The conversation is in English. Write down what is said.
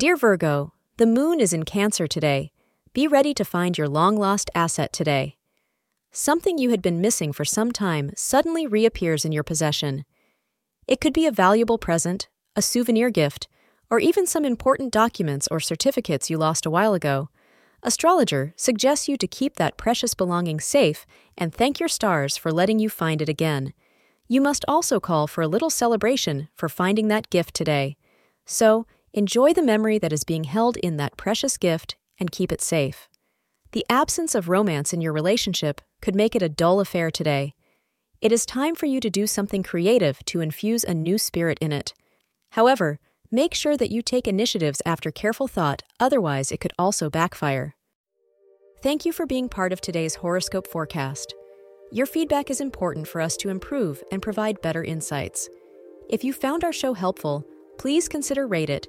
Dear Virgo, the moon is in Cancer today. Be ready to find your long lost asset today. Something you had been missing for some time suddenly reappears in your possession. It could be a valuable present, a souvenir gift, or even some important documents or certificates you lost a while ago. Astrologer suggests you to keep that precious belonging safe and thank your stars for letting you find it again. You must also call for a little celebration for finding that gift today. So, enjoy the memory that is being held in that precious gift and keep it safe. The absence of romance in your relationship could make it a dull affair today. It is time for you to do something creative to infuse a new spirit in it. However, make sure that you take initiatives after careful thought, otherwise, it could also backfire. Thank you for being part of today's horoscope forecast. Your feedback is important for us to improve and provide better insights. If you found our show helpful, please consider rate it.